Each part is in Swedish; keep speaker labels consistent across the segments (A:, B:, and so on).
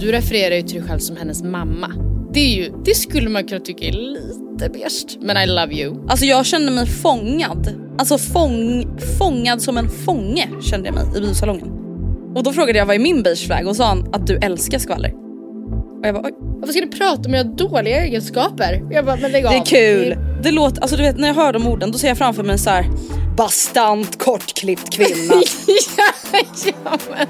A: Du refererar ju till dig själv som hennes mamma. Det, är ju, det skulle man kunna tycka är lite beige, men I love you.
B: Alltså jag kände mig fångad. Alltså fång, fångad som en fånge kände jag mig i biosalongen. Och då frågade jag vad är min beige flag och sa han att du älskar skvaller. Och jag bara oj.
A: Varför ska du prata om mina dåliga egenskaper? Jag bara, men lägg av.
B: Det är kul. Det låter, alltså du vet när jag hör de orden då ser jag framför mig en så här bastant kortklippt kvinna.
A: ja, ja, men.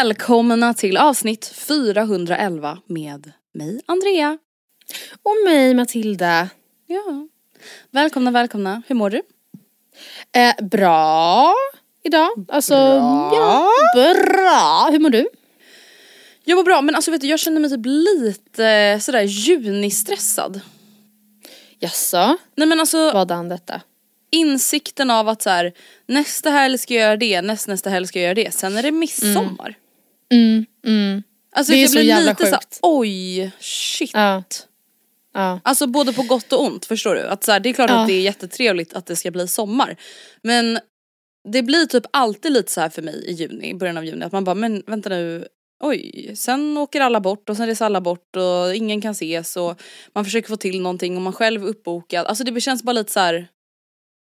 B: Välkomna till avsnitt 411 med mig Andrea.
A: Och mig Matilda.
B: Ja. Välkomna, välkomna. Hur mår du?
A: Eh, bra idag. Alltså,
B: Bra.
A: ja, bra. Hur mår du?
B: Jag mår bra men alltså vet du jag känner mig typ lite sådär junistressad.
A: Jaså?
B: Nej men alltså
A: Vadan detta?
B: insikten av att så här, nästa helg ska jag göra det, näst, nästa helg ska jag göra det. Sen är det midsommar.
A: Mm, mm.
B: Alltså
A: Det är
B: jag
A: så jävla
B: lite så
A: sjukt.
B: oj shit.
A: Ja. Ja.
B: Alltså både på gott och ont förstår du. Att så här, det är klart
A: Ja.
B: att det är jättetrevligt att det ska bli sommar. Men det blir typ alltid lite så här för mig i juni, början av juni. Att man bara men vänta nu, oj sen åker alla bort och sen reser alla bort och ingen kan ses och man försöker få till någonting och man själv är uppbokad. Alltså det känns bara lite så här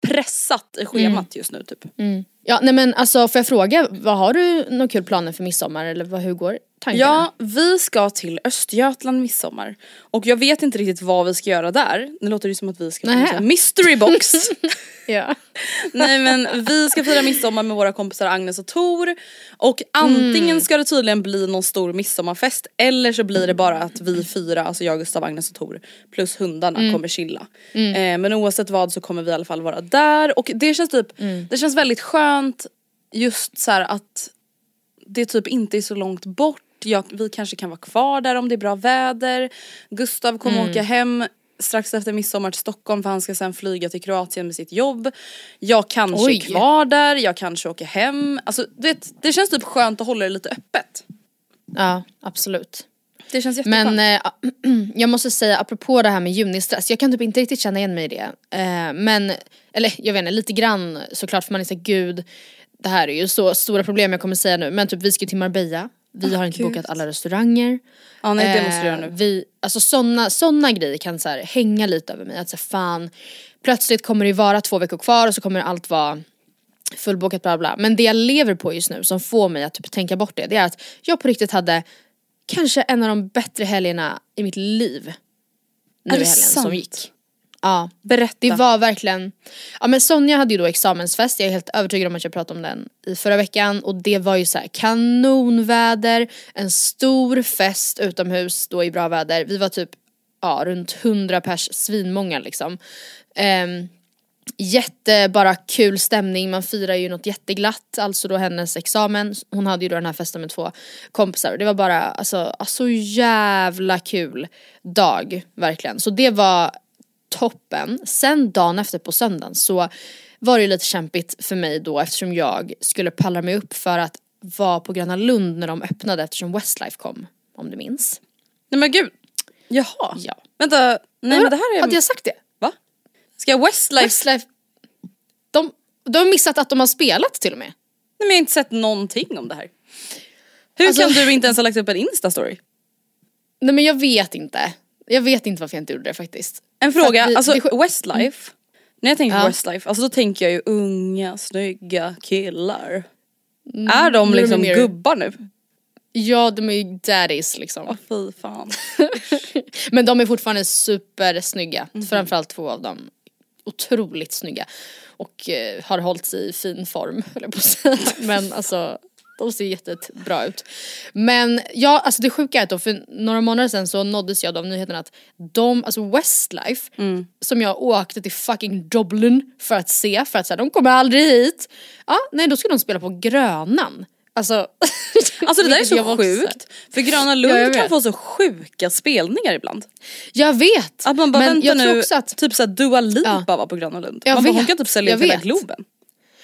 B: pressat i schemat just nu typ.
A: Mm. Ja nej men alltså får jag fråga, vad har du några kul planer för midsommar eller vad, hur går tankarna?
B: Ja, vi ska till Östergötland midsommar. Och jag vet inte riktigt vad vi ska göra där. Nu låter det som att vi ska här mystery box.
A: ja.
B: Nej men vi ska fira midsommar med våra kompisar Agnes och Tor. Och antingen
A: Mm.
B: ska det tydligen bli någon stor midsommarfest eller så blir det bara att vi fyra, alltså jag, Gustav, Agnes och Tor plus hundarna
A: Mm.
B: kommer chilla. Eh, men oavsett vad så kommer vi i alla fall vara där och det känns typ,
A: Mm.
B: det känns väldigt skönt just så här att det typ inte är så långt bort. Jag, vi kanske kan vara kvar där om det är bra väder. Gustav kommer
A: Mm.
B: åka hem strax efter midsommar till Stockholm för han ska sen flyga till Kroatien med sitt jobb. Jag kanske
A: Oj.
B: är kvar där, jag kanske åker hem. Alltså du vet, det känns typ skönt att hålla det lite öppet.
A: ja absolut.
B: Det känns jätteskönt.
A: Men eh, jag måste säga apropå det här med junistress, jag kan typ inte riktigt känna igen mig i det. Eh, men, eller jag vet inte, lite grann såklart för man är såhär gud, det här är ju så stora problem jag kommer säga nu men typ vi ska till Marbella, vi har inte
B: gud.
A: bokat alla restauranger.
B: ja nej det
A: Eh,
B: måste du göra nu.
A: Vi, alltså såna, såna grejer kan så här, hänga lite över mig. Att så här, fan, plötsligt kommer det vara två veckor kvar och så kommer allt vara fullbokat bla bla. Men det jag lever på just nu som får mig att typ tänka bort det, det är att jag på riktigt hade kanske en av de bättre helgerna i mitt liv. Nu
B: Är det
A: helgen
B: sant?
A: som gick. Ja.
B: Berätta.
A: Det var verkligen, ja men Sonja hade ju då examensfest, jag är helt övertygad om att jag pratade om den i förra veckan och det var ju så här kanonväder, en stor fest utomhus då i bra väder. Vi var typ, ja runt 100 pers, svinmånga liksom. Ehm, Jätte bara kul stämning, man firar ju något jätteglatt, alltså då hennes examen. Hon hade ju då den här festen med två kompisar det var bara alltså, så jävla kul dag, verkligen. Så det var toppen. Sen dagen efter på söndagen så var det lite kämpigt för mig då eftersom jag skulle palla mig upp för att vara på Gröna Lund när de öppnade eftersom Westlife kom, om du minns.
B: Nej men gud. Jaha.
A: Ja.
B: Vänta, nej men det här är...
A: Hade jag sagt det?
B: Ska Westlife...
A: Westlife, de, de har missat att de har spelat till och med.
B: Nej men jag har inte sett någonting om det här. Hur
A: Alltså-
B: kan du inte ens ha lagt upp en instastory?
A: Nej men jag vet inte. Jag vet inte varför jag inte gjorde det faktiskt.
B: En fråga,
A: vi-
B: alltså
A: det
B: Westlife. När jag tänker på
A: Ja.
B: Westlife, alltså då tänker jag ju unga, snygga killar. är de
A: nu är de
B: liksom
A: mer-
B: gubbar nu?
A: Ja de är ju daddies liksom.
B: Åh fy fan.
A: Men de är fortfarande supersnygga.
B: Mhm.
A: Framförallt två av dem. Otroligt snygga. Och eh, har hållit sig i fin form höll jag på att säga. Men alltså de ser jättebra ut. Men ja, alltså det sjuka är att då för några månader sedan så nåddes jag av nyheten att de, alltså Westlife,
B: Mm.
A: som jag åkte till fucking Dublin för att se, för att säga de kommer aldrig hit. Ja, nej då ska de spela på Grönan. Alltså,
B: Alltså det där är så
A: var också
B: sjukt. För Gröna Lund
A: Ja,
B: kan
A: vet.
B: få så sjuka spelningar ibland.
A: Jag vet!
B: Att man bara
A: men
B: vänta
A: jag
B: nu,
A: tror också att
B: typ såhär Dua Lipa
A: Ja.
B: var på Gröna Lund.
A: Jag
B: man bara, hon
A: vet,
B: kan typ sälja
A: jag
B: hela
A: vet.
B: Globen.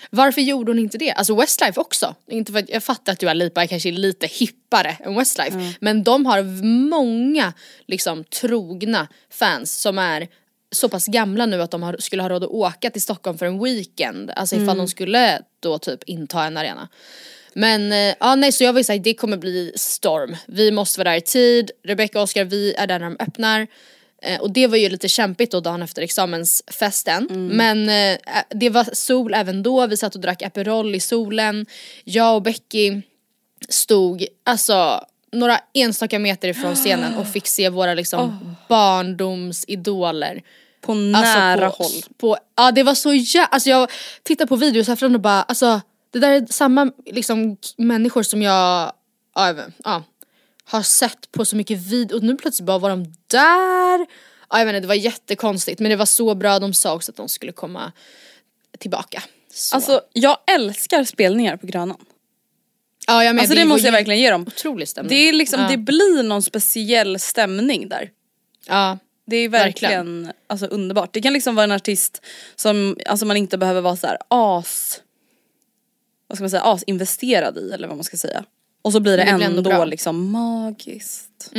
A: Varför gjorde hon inte det? Alltså Westlife också. Inte för att jag fattar att Dua Lipa är kanske är lite hippare än Westlife. Men de har många liksom trogna fans som är så pass gamla nu att de har, skulle ha råd att åka till Stockholm för en weekend. Alltså ifall de skulle då typ inta en arena. Men eh, ja nej så jag var ju såhär, det kommer bli storm. Vi måste vara där i tid. Rebecca och Oskar vi är där när de öppnar. Eh, och det var ju lite kämpigt då dagen efter examensfesten. Men eh, det var sol även då, vi satt och drack Aperol i solen. Jag och Becky stod alltså några enstaka meter ifrån scenen och fick se våra liksom barndomsidoler.
B: På nära
A: alltså på,
B: håll.
A: På, ja det var så jä... Alltså jag tittar på videos härifrån och bara alltså det där är samma liksom människor som jag ja, ja, har sett på så mycket video och nu plötsligt bara var de där. Ja, jag vet inte, det var jättekonstigt men det var så bra, de sa också att de skulle komma tillbaka. Så.
B: Alltså jag älskar spelningar på Grönan.
A: ja, jag med,
B: Alltså det
A: var
B: måste jag verkligen ge dem.
A: Otrolig stämning.
B: Det är liksom,
A: ja.
B: det blir någon speciell stämning där.
A: ja.
B: Det är verkligen, Alltså, underbart. Det kan liksom vara en artist som alltså, man inte behöver vara så här as, vad ska man säga, as investerad i eller vad man ska säga. Och så blir det,
A: det blir
B: ändå,
A: ändå
B: liksom magiskt.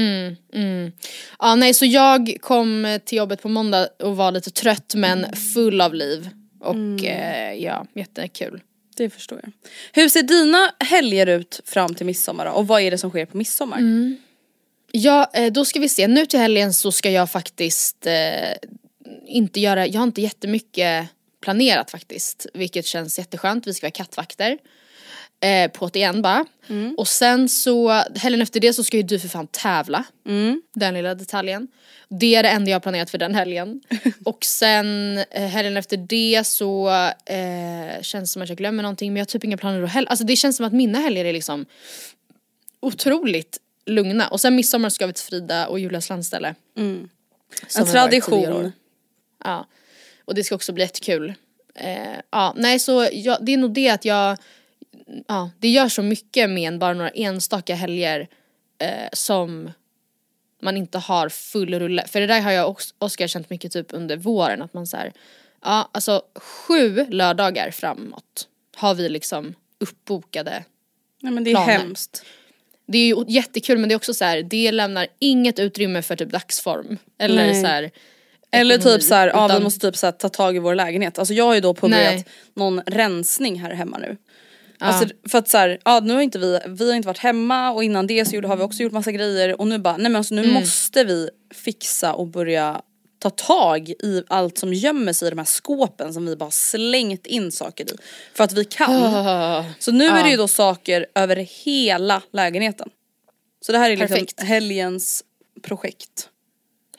A: Ja nej så jag kom till jobbet på måndag och var lite trött men full av liv. Och eh, ja, jättekul.
B: Det förstår jag. Hur ser dina helger ut fram till midsommar då? Och vad är det som sker på midsommar?
A: Ja, eh, då ska vi se. Nu till helgen så ska jag faktiskt eh, inte göra, jag har inte jättemycket planerat faktiskt. Vilket känns jätteskönt. Vi ska vara kattvakter. Eh, på igen bara. Och sen så, helgen efter det så ska ju du för fan tävla. Den lilla detaljen. Det är det enda jag har planerat för den helgen. och sen eh, helgen efter det så eh, känns det som att jag glömmer någonting men jag har typ inga planer då heller. Alltså det känns som att mina helger är liksom otroligt lugna. Och sen midsommar ska vi till Frida och Julias landställe. Som
B: En tradition.
A: Ja. Och det ska också bli jättekul. Eh, ja, nej så jag, det är nog det att jag, ja det gör så mycket med en bara några enstaka helger eh, som man inte har full rulle. För det där har jag och Oskar känt mycket typ under våren att man så här, ja alltså sju lördagar framåt har vi liksom uppbokade
B: Nej men det är
A: planer.
B: hemskt.
A: det är ju jättekul men det är också så här, det lämnar inget utrymme för typ dagsform. Eller
B: Nej.
A: så här,
B: Eller typ så här, ja vi
A: utan-
B: måste typ så här, ta tag i vår lägenhet. Alltså jag har ju då påbörjat någon rensning här hemma nu. Alltså för att så här, ja nu har inte vi, vi har inte varit hemma och innan det så har vi också gjort massa grejer och nu bara, nej men alltså nu
A: Mm.
B: måste vi fixa och börja ta tag i allt som gömmer sig i de här skåpen som vi bara slängt in saker i. För att vi kan.
A: Ah,
B: Så nu är det ju då saker över hela lägenheten. Så det här är liksom
A: Perfekt.
B: helgens projekt.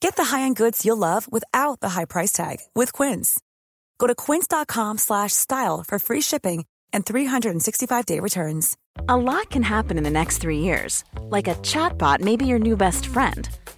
C: Get the high-end goods you'll love without the high price tag with Quince. Go to quince.com slash style for free shipping and 365-day returns.
D: A lot can happen in the next three years. Like a chatbot may be your new best friend.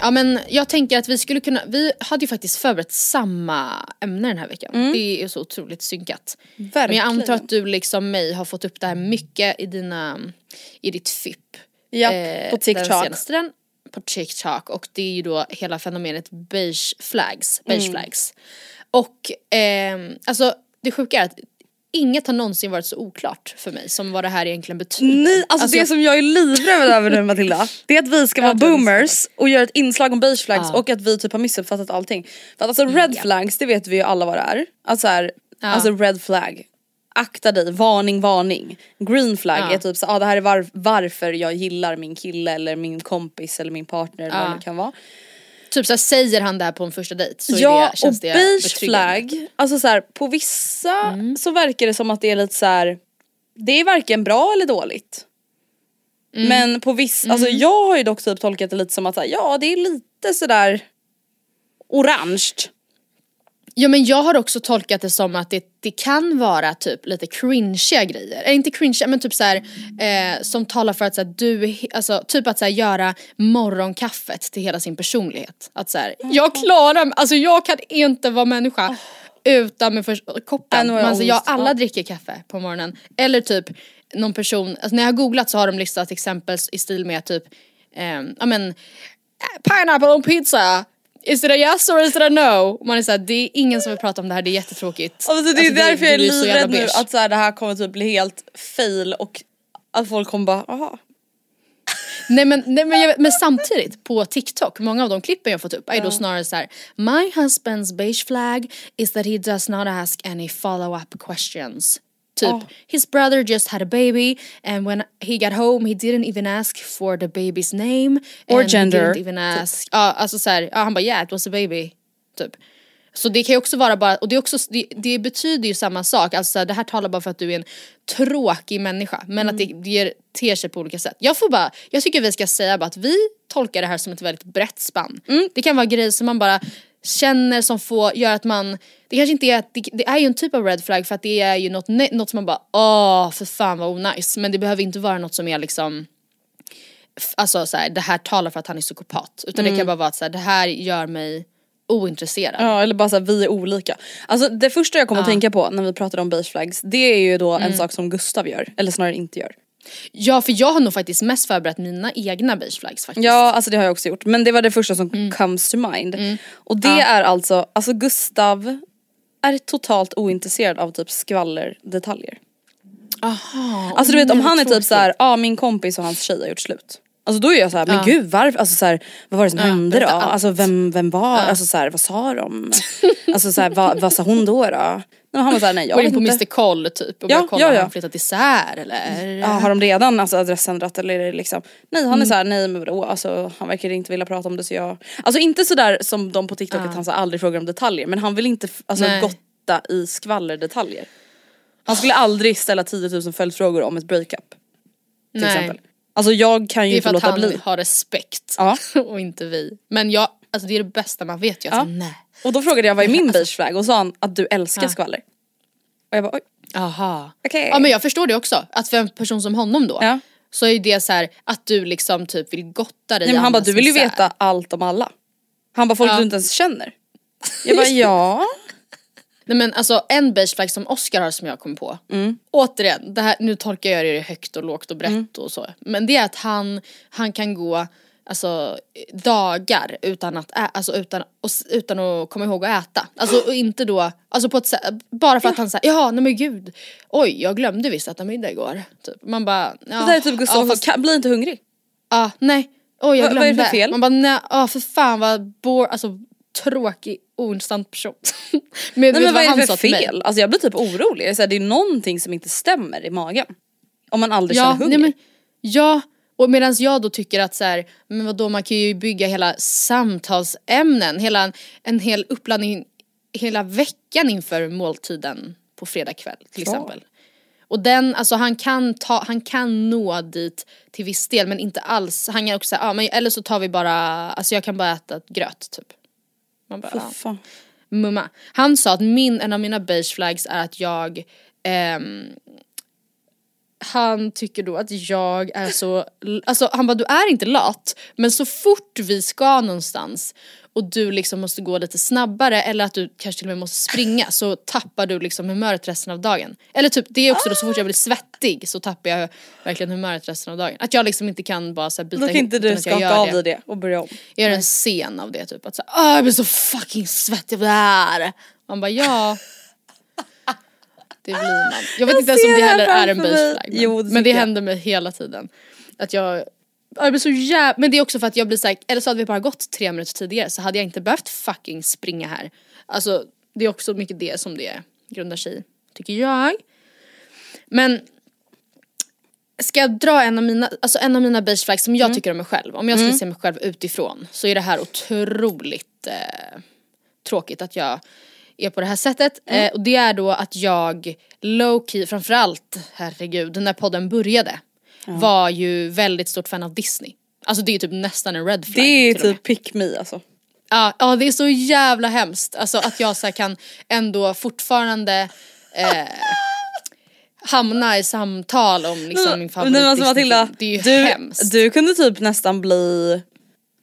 A: Ja men jag tänker att vi skulle kunna, vi hade ju faktiskt förberett samma ämne den här veckan. Det är så otroligt synkat. Men jag
B: Verkligen.
A: antar att du liksom mig har fått upp det här mycket i dina, i ditt FIP.
B: Ja,
A: Eh,
B: på
A: Den
B: TikTok.
A: senaste den, på TikTok och det är ju då hela fenomenet beige flags. Beige
B: Mm.
A: flags. Och ehm, alltså det sjuka är att inget har någonsin varit så oklart för mig som vad det här egentligen betyder.
B: Nej, alltså, det
A: jag-
B: som jag är livrädd över nu Matilda, det är att vi ska vara boomers och göra ett inslag om beige flags
A: Ja.
B: och att vi typ har missuppfattat allting. För att alltså red
A: ja.
B: flags, det vet vi ju alla vad det är. Alltså, här, alltså red flag, akta dig, varning, varning. Green flag
A: Ja.
B: är typ så ah, det här är var, varför jag gillar min kille eller min kompis eller min partner eller vad
A: Ja.
B: det kan vara.
A: Typ så här, säger han det här på en första dejt så
B: ja
A: det, känns
B: och
A: det
B: beige
A: betryggande.
B: flag, alltså så här, på vissa
A: Mm.
B: så verkar det som att det är lite så här. det är varken bra eller dåligt.
A: Mm.
B: Men på vissa, alltså jag har ju dock typ tolkat det lite som att ja det är lite sådär orange.
A: Ja men jag har också tolkat det som att det, det kan vara typ lite cringeiga grejer. Eller inte cringe men typ så här, eh, som talar för att så här, du, alltså typ att så här, göra morgonkaffet till hela sin personlighet. Att så här, jag klarar mig, alltså jag kan inte vara människa utan med för,
B: Ja,
A: koppen.
B: jag
A: alltså, jag, alla dricker kaffe på morgonen. Eller typ någon person, alltså, när jag har googlat så har de listat exempel i stil med typ, eh, ja men pineapple on pizza. Is it a yes or is it a no? Och Man är såhär, det är ingen som vill prata om det här, det är jättetråkigt.
B: Alltså det är
A: Alltså,
B: därför jag är livrädd nu att så här, det här kommer typ bli helt fail och att folk kommer bara aha.
A: Nej men, nej, men, jag, men samtidigt på TikTok, många av de klippen jag fått upp är då snarare så här: My husband's beige flag is that he does not ask any follow-up questions. Typ, his brother just had a baby and when he got home he didn't even ask for the baby's name.
B: Or gender,
A: He didn't even ask, ja alltså såhär, ja, han bara yeah it was a baby. Typ. Så det kan ju också vara bara, och det, är också, det, det betyder ju samma sak, alltså det här talar bara för att du är en tråkig människa men att det, det ter sig på olika sätt. Jag får bara, jag tycker vi ska säga bara att vi tolkar det här som ett väldigt brett spann. Det kan vara grejer som man bara känner som får, gör att man, det kanske inte är, det, det är ju en typ av red flag för att det är ju något, något som man bara åh för fan vad onajs men det behöver inte vara något som är liksom Alltså så här, det här talar för att han är psykopat utan det kan bara vara att så här, det här gör mig ointresserad.
B: Ja eller bara såhär vi är olika. Alltså det första jag kommer att tänka på när vi pratade om beige flags det är ju då
A: Mm.
B: en sak som Gustav gör, eller snarare inte gör.
A: Ja för jag har nog faktiskt mest förberett mina egna beige flags faktiskt.
B: Ja alltså det har jag också gjort men det var det första som
A: Mm.
B: comes to mind. Och det är alltså, alltså Gustav är totalt ointresserad av typ skvallerdetaljer.
A: Aha,
B: Alltså du vet om han är typ såhär, ja min kompis och hans tjej har gjort slut. Alltså då är jag såhär, men gud varför, alltså såhär, vad var det som hände då?
A: allt.
B: Alltså vem, vem var, alltså såhär, vad sa de? alltså såhär, vad, vad sa hon då då? Nej, han var såhär, nej jag
A: Går in på
B: inte.
A: Mr Koll typ och
B: Ja,
A: bara kolla
B: ja, ja.
A: han flyttat isär eller?
B: Ja, har de redan alltså, adressändrat eller är det liksom Nej han är såhär, nej men vadå alltså han verkar inte vilja prata om det så jag Alltså inte sådär som de på TikTok att han så aldrig frågar om detaljer men han vill inte alltså,
A: Nej.
B: gotta i skvallerdetaljer. Han skulle aldrig ställa 10 000 följdfrågor om ett breakup. Till
A: Nej.
B: exempel. Alltså jag kan ju
A: Det är för
B: inte
A: att
B: låta
A: han
B: bli.
A: har respekt
B: Ja.
A: och inte vi. Men jag, alltså det är det bästa man vet ju. Alltså, nej.
B: Och då frågade jag vad är min beige flag och sa han att du älskar skvaller. Och jag bara oj.
A: Aha.
B: Okej.
A: Ja men jag förstår det också, att för en person som honom då
B: Ja.
A: så är det så här att du liksom typ vill gotta dig
B: Nej, men han bara du vill ju veta allt om alla. Han bara folk
A: Ja.
B: du inte ens känner. Jag bara ja.
A: Nej men alltså en beige flag som Oscar har som jag kom på.
B: Mm.
A: Återigen, det här, nu tolkar jag det högt och lågt och brett och så. Men det är att han, han kan gå alltså, dagar utan att, ä, alltså, utan, och, utan att komma ihåg att äta. Alltså och inte då, alltså på ett sätt, bara för att han säger ja nej men gud, oj jag glömde visst äta middag igår. Typ. Man bara, ja,
B: Det där är typ Gustav,
A: ja, fast,
B: kan, bli inte hungrig.
A: ja, nej, oj jag
B: Vad- vad är det
A: glömde.
B: för fel?
A: Man bara nej, ja för fan vad bor, alltså tråkig ointressant person. men
B: Nej men vad är det för fel? Alltså jag blir typ orolig. Jag säger, det är någonting som inte stämmer i magen. Om man aldrig känner hunger.
A: nej men, ja, och medan jag då tycker att så här, men vadå man kan ju bygga hela samtalsämnen, hela en, en hel uppladdning hela veckan inför måltiden på fredag kväll till
B: Klart.
A: exempel. Och den, alltså han kan, ta, han kan nå dit till viss del men inte alls, han kan också säga, ja men eller så tar vi bara, alltså jag kan bara äta gröt typ. Man bara,
B: fan.
A: Mumma. Han sa att min, en av mina beige flags är att jag ehm, han tycker då att jag är så, alltså han bara du är inte lat men så fort vi ska någonstans och du liksom måste gå lite snabbare eller att du kanske till och med måste springa så tappar du liksom humöret resten av dagen. Eller typ det är också då så fort jag blir svettig så tappar jag verkligen humöret resten av dagen. Att jag liksom inte kan bara så här bita
B: Då kan
A: ihop
B: inte du skaka av
A: det.
B: dig det och börja om.
A: Jag gör en scen av det typ att så här, "Åh, jag blir så fucking svettig där. Man bara ja. Det blir man. Jag vet
B: Jag
A: inte ens om det heller är en beige flag. Men, men det händer mig hela tiden. Att jag, jag blir så jävla, men det är också för att jag blir såhär, eller så hade vi bara gått tre minuter tidigare så hade jag inte behövt fucking springa här. Alltså det är också mycket det som det grundar sig i, tycker jag. Men Ska jag dra en av mina, alltså en av mina beige flags som jag
B: Mm.
A: tycker om mig själv, om jag skulle se mig själv utifrån så är det här otroligt eh, tråkigt att jag är på det här sättet.
B: Mm.
A: Eh, och det är då att jag low key, framförallt, herregud, när podden började var ju väldigt stort fan av Disney. Alltså det är typ nästan en red flag.
B: Det är typ pick me alltså.
A: Ja, ja det är så jävla hemskt. Alltså att jag så här kan ändå fortfarande eh, hamna i samtal om liksom min favorit
B: men alltså, Matilda,
A: Det är ju
B: du,
A: hemskt.
B: du kunde typ nästan bli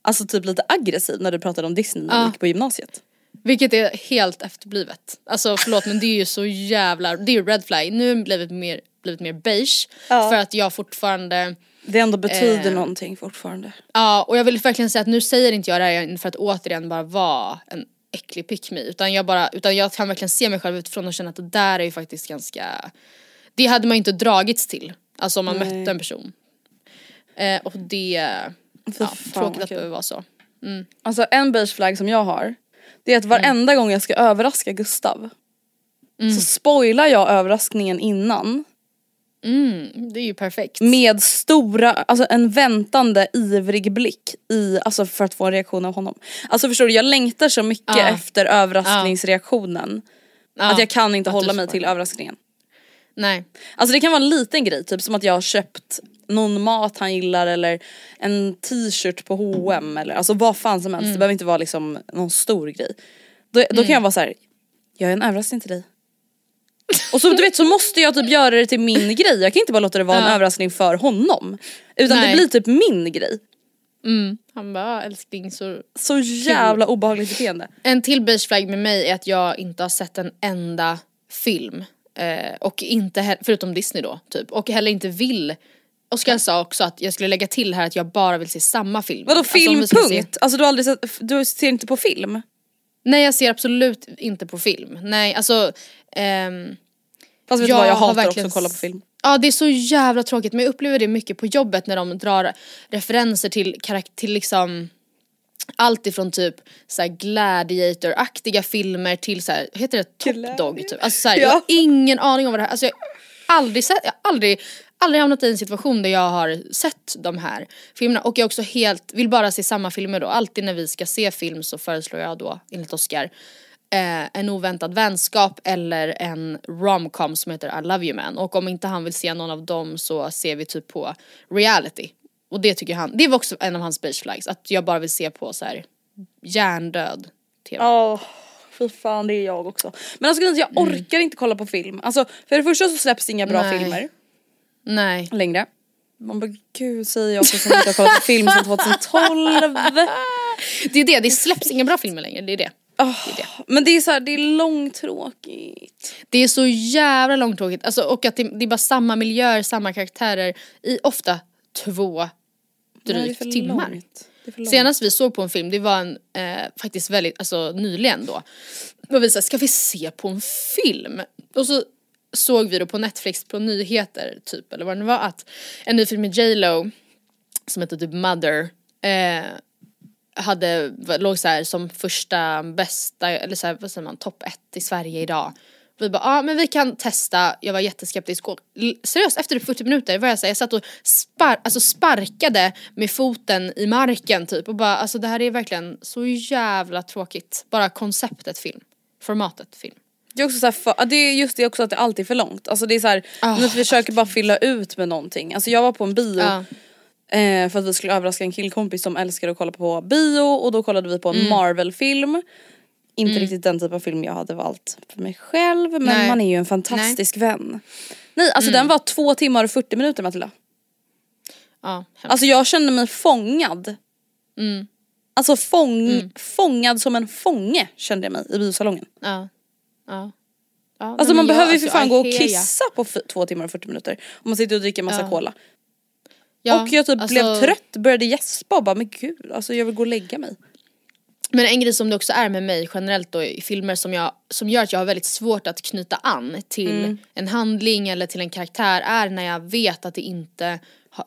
B: Alltså typ lite aggressiv när du pratade om Disney när du
A: Ja.
B: gick på gymnasiet.
A: Vilket är helt efterblivet. Alltså förlåt men det är ju så jävla, det är ju red flag. Nu har det blivit mer, blivit mer beige.
B: Ja.
A: För att jag fortfarande
B: Det ändå betyder
A: Eh.
B: någonting fortfarande.
A: Ja, och jag vill verkligen säga att nu säger inte jag det här för att återigen bara vara en äcklig pick me, utan jag bara, utan jag kan verkligen se mig själv utifrån och känna att det där är ju faktiskt ganska, det hade man ju inte dragits till, alltså om man
B: Nej.
A: mötte en person. Eh, och det, ja,
B: fan,
A: tråkigt att det behöver vara så.
B: Alltså en beige flag som jag har det är att varenda gång jag ska överraska Gustav så spoilar jag överraskningen innan
A: Mm, det är ju perfekt.
B: med stora, alltså en väntande ivrig blick i, alltså för att få en reaktion av honom. Alltså förstår du, jag längtar så mycket
A: Ja.
B: efter överraskningsreaktionen
A: Ja,
B: att jag kan inte
A: att
B: hålla mig till överraskningen.
A: Nej.
B: Alltså det kan vara en liten grej, typ som att jag har köpt någon mat han gillar eller en t-shirt på H&M eller alltså vad fan som helst. Det behöver inte vara liksom någon stor grej. Då, då kan jag vara så här: jag är en överraskning till dig. Och så du vet så måste jag typ göra det till min grej, jag kan inte bara låta det vara en
A: Ja.
B: överraskning för honom. Utan
A: Nej.
B: det blir typ min grej.
A: Mm. Han bara, "Ah, älskling så
B: Så jävla obehagligt beteende.
A: En till beige flag med mig är att jag inte har sett en enda film. Eh, och inte förutom Disney då, typ. Och heller inte vill. Oskar sa också att jag skulle lägga till här att jag bara vill se samma film.
B: Vadå
A: Alltså, ska
B: filmpunkt?
A: se-
B: Alltså du har aldrig sett, du ser inte på film?
A: Nej jag ser absolut inte på film. Nej alltså. ehm,
B: Fast vet du
A: Jag
B: vad, jag hatar
A: verkligen
B: också att kolla på film.
A: Ja det är så jävla tråkigt men jag upplever det mycket på jobbet när de drar referenser till, karak- till liksom allt ifrån typ såhär gladiator-aktiga filmer till såhär, heter det Top Dog typ? Alltså såhär, jag har
B: Ja.
A: ingen aning om vad det här, alltså jag har aldrig sett, jag har aldrig, aldrig hamnat i en situation där jag har sett de här filmerna och jag också helt, vill bara se samma filmer då, alltid när vi ska se film så föreslår jag då, enligt Oscar, eh, en oväntad vänskap eller en romcom som heter I love you man och om inte han vill se någon av dem så ser vi typ på reality. Och det tycker han, det var också en av hans beige flags, att jag bara vill se på så här hjärndöd tv.
B: Åh. fy fan det är jag också. Men alltså jag orkar inte kolla på film. Alltså för det första så släpps inga bra
A: Nej.
B: filmer
A: Nej.
B: längre. Man bara gud säger jag också som inte har kollat på film sedan 2012.
A: Det är det, det släpps inga bra filmer längre, det är det.
B: Oh, men det är så här, det är långtråkigt.
A: Det är så jävla långtråkigt, alltså, och att det, det är bara samma miljöer, samma karaktärer i ofta två
B: Nej, det är
A: drygt
B: för
A: timmar.
B: långt. Det är.
A: Senast vi såg på en film, det var en, eh, faktiskt väldigt, alltså nyligen då. Då vi sa, ska vi se på en film? Och så såg vi då på Netflix på nyheter typ, eller vad det nu var, att en ny film med J Lo som heter typ Mother eh, hade, låg så här som första bästa, eller så här, vad säger man, topp ett i Sverige idag. Vi bara, ja ah, men vi kan testa, jag var jätteskeptisk och seriöst efter typ 40 minuter var jag såhär jag satt och spar, alltså sparkade med foten i marken typ och bara alltså det här är verkligen så jävla tråkigt. Bara konceptet film, formatet film.
B: Det är också så för, det är just det också att det alltid är för långt. Alltså det är så här,
A: Ah,
B: vi försöker bara fylla ut med någonting. Alltså jag var på en bio
A: Ja.
B: eh, för att vi skulle överraska en killkompis som älskar att kolla på bio och då kollade vi på en
A: Mm.
B: Marvel-film. Inte riktigt den typ av film jag hade valt för mig själv men
A: Nej.
B: man är ju en fantastisk vän. Nej alltså den var två timmar och 40 minuter Matilda.
A: Ja, hemskt.
B: Alltså jag kände mig fångad.
A: Mm.
B: Alltså fång, fångad som en fånge kände jag mig i biosalongen.
A: ja. Ja. Ja,
B: Alltså man behöver ju för fan
A: alltså,
B: gå och kissa på två timmar och 40 minuter. Om man sitter och dricker massa
A: Ja.
B: cola.
A: Ja,
B: och jag typ
A: alltså-
B: blev trött, började gäspa och bara men gud alltså jag vill gå och lägga mig.
A: Men en grej som det också är med mig generellt då i filmer som, jag, som gör att jag har väldigt svårt att knyta an till
B: Mm.
A: en handling eller till en karaktär är när jag vet att det inte ha,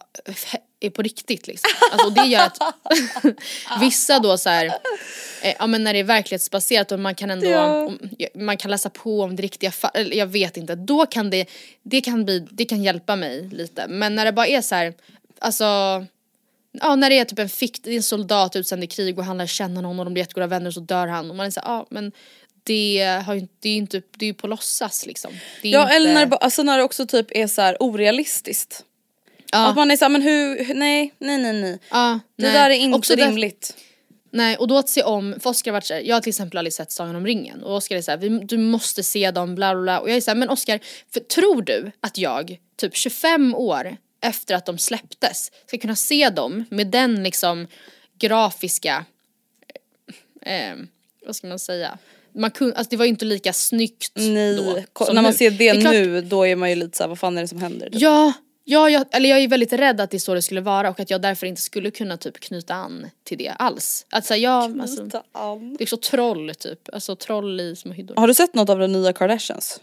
A: är på riktigt liksom. Alltså, och det gör att vissa då så här, eh, ja men när det är verklighetsbaserat och man kan ändå,
B: Ja.
A: om, man kan läsa på om det riktiga fa- eller jag vet inte, då kan det, det kan bli, det kan hjälpa mig lite. Men när det bara är så här, alltså Ja när det är typ en fikt, en soldat utsänd i krig och han lär känna någon och de blir jättegoda vänner och så dör han och man är såhär, ja men det, har ju, inte- det är ju inte, det är på låtsas liksom.
B: Ja
A: inte,
B: eller när alltså när det också typ är så orealistiskt.
A: Ja,
B: Att man är såhär men hur, nej nej nej nej.
A: ja,
B: Det
A: nej.
B: där är inte
A: Också där-
B: rimligt.
A: Nej och då att se om, för Oscar varit såhär, jag har till exempel aldrig sett Sagan om ringen och Oscar är såhär, du måste se dem bla bla bla och jag är såhär, men Oscar, för tror du att jag typ 25 år efter att de släpptes ska kunna se dem med den liksom grafiska, eh, vad ska man säga, man kunde, alltså det var ju inte lika snyggt
B: Nej,
A: då. som
B: när man
A: nu.
B: ser det,
A: klart-
B: nu då är man ju lite såhär vad fan är det som händer? typ.
A: Ja, ja jag, eller jag är väldigt rädd att det är så det skulle vara och att jag därför inte skulle kunna typ knyta an till det alls. Att säga ja, alltså,
B: Knyta an.
A: det är så troll typ, alltså troll i små hyddor.
B: Har du sett något av de nya Kardashians?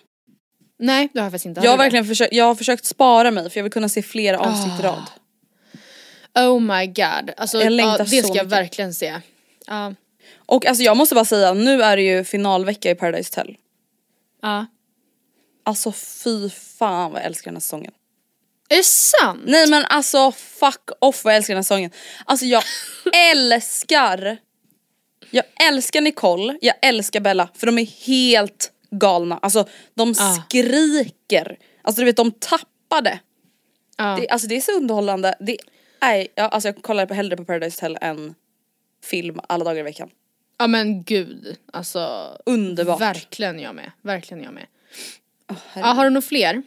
A: Nej det har jag faktiskt inte.
B: Jag har verkligen försökt, jag har försökt spara mig för jag vill kunna se flera avsnitt i rad.
A: Oh my god, alltså
B: Jag
A: ja, det
B: så
A: ska jag verkligen se. Ja,
B: Och alltså jag måste bara säga, nu är det ju finalvecka i Paradise Hotel.
A: ja.
B: Alltså fy fan vad jag älskar den här säsongen.
A: Är det sant?
B: Nej men alltså fuck off vad jag älskar den här säsongen. Alltså jag älskar, jag älskar Nicole, jag älskar Bella för de är helt galna. Alltså de
A: Ja.
B: skriker, alltså du vet de tappade.
A: Ja.
B: Det, alltså det är så underhållande. Det är, ja, alltså jag kollar på, hellre på Paradise Hotel än film alla dagar i veckan.
A: ja men gud, alltså.
B: Underbart.
A: Verkligen jag med, verkligen jag med. ja,
B: herregud.
A: har du några fler?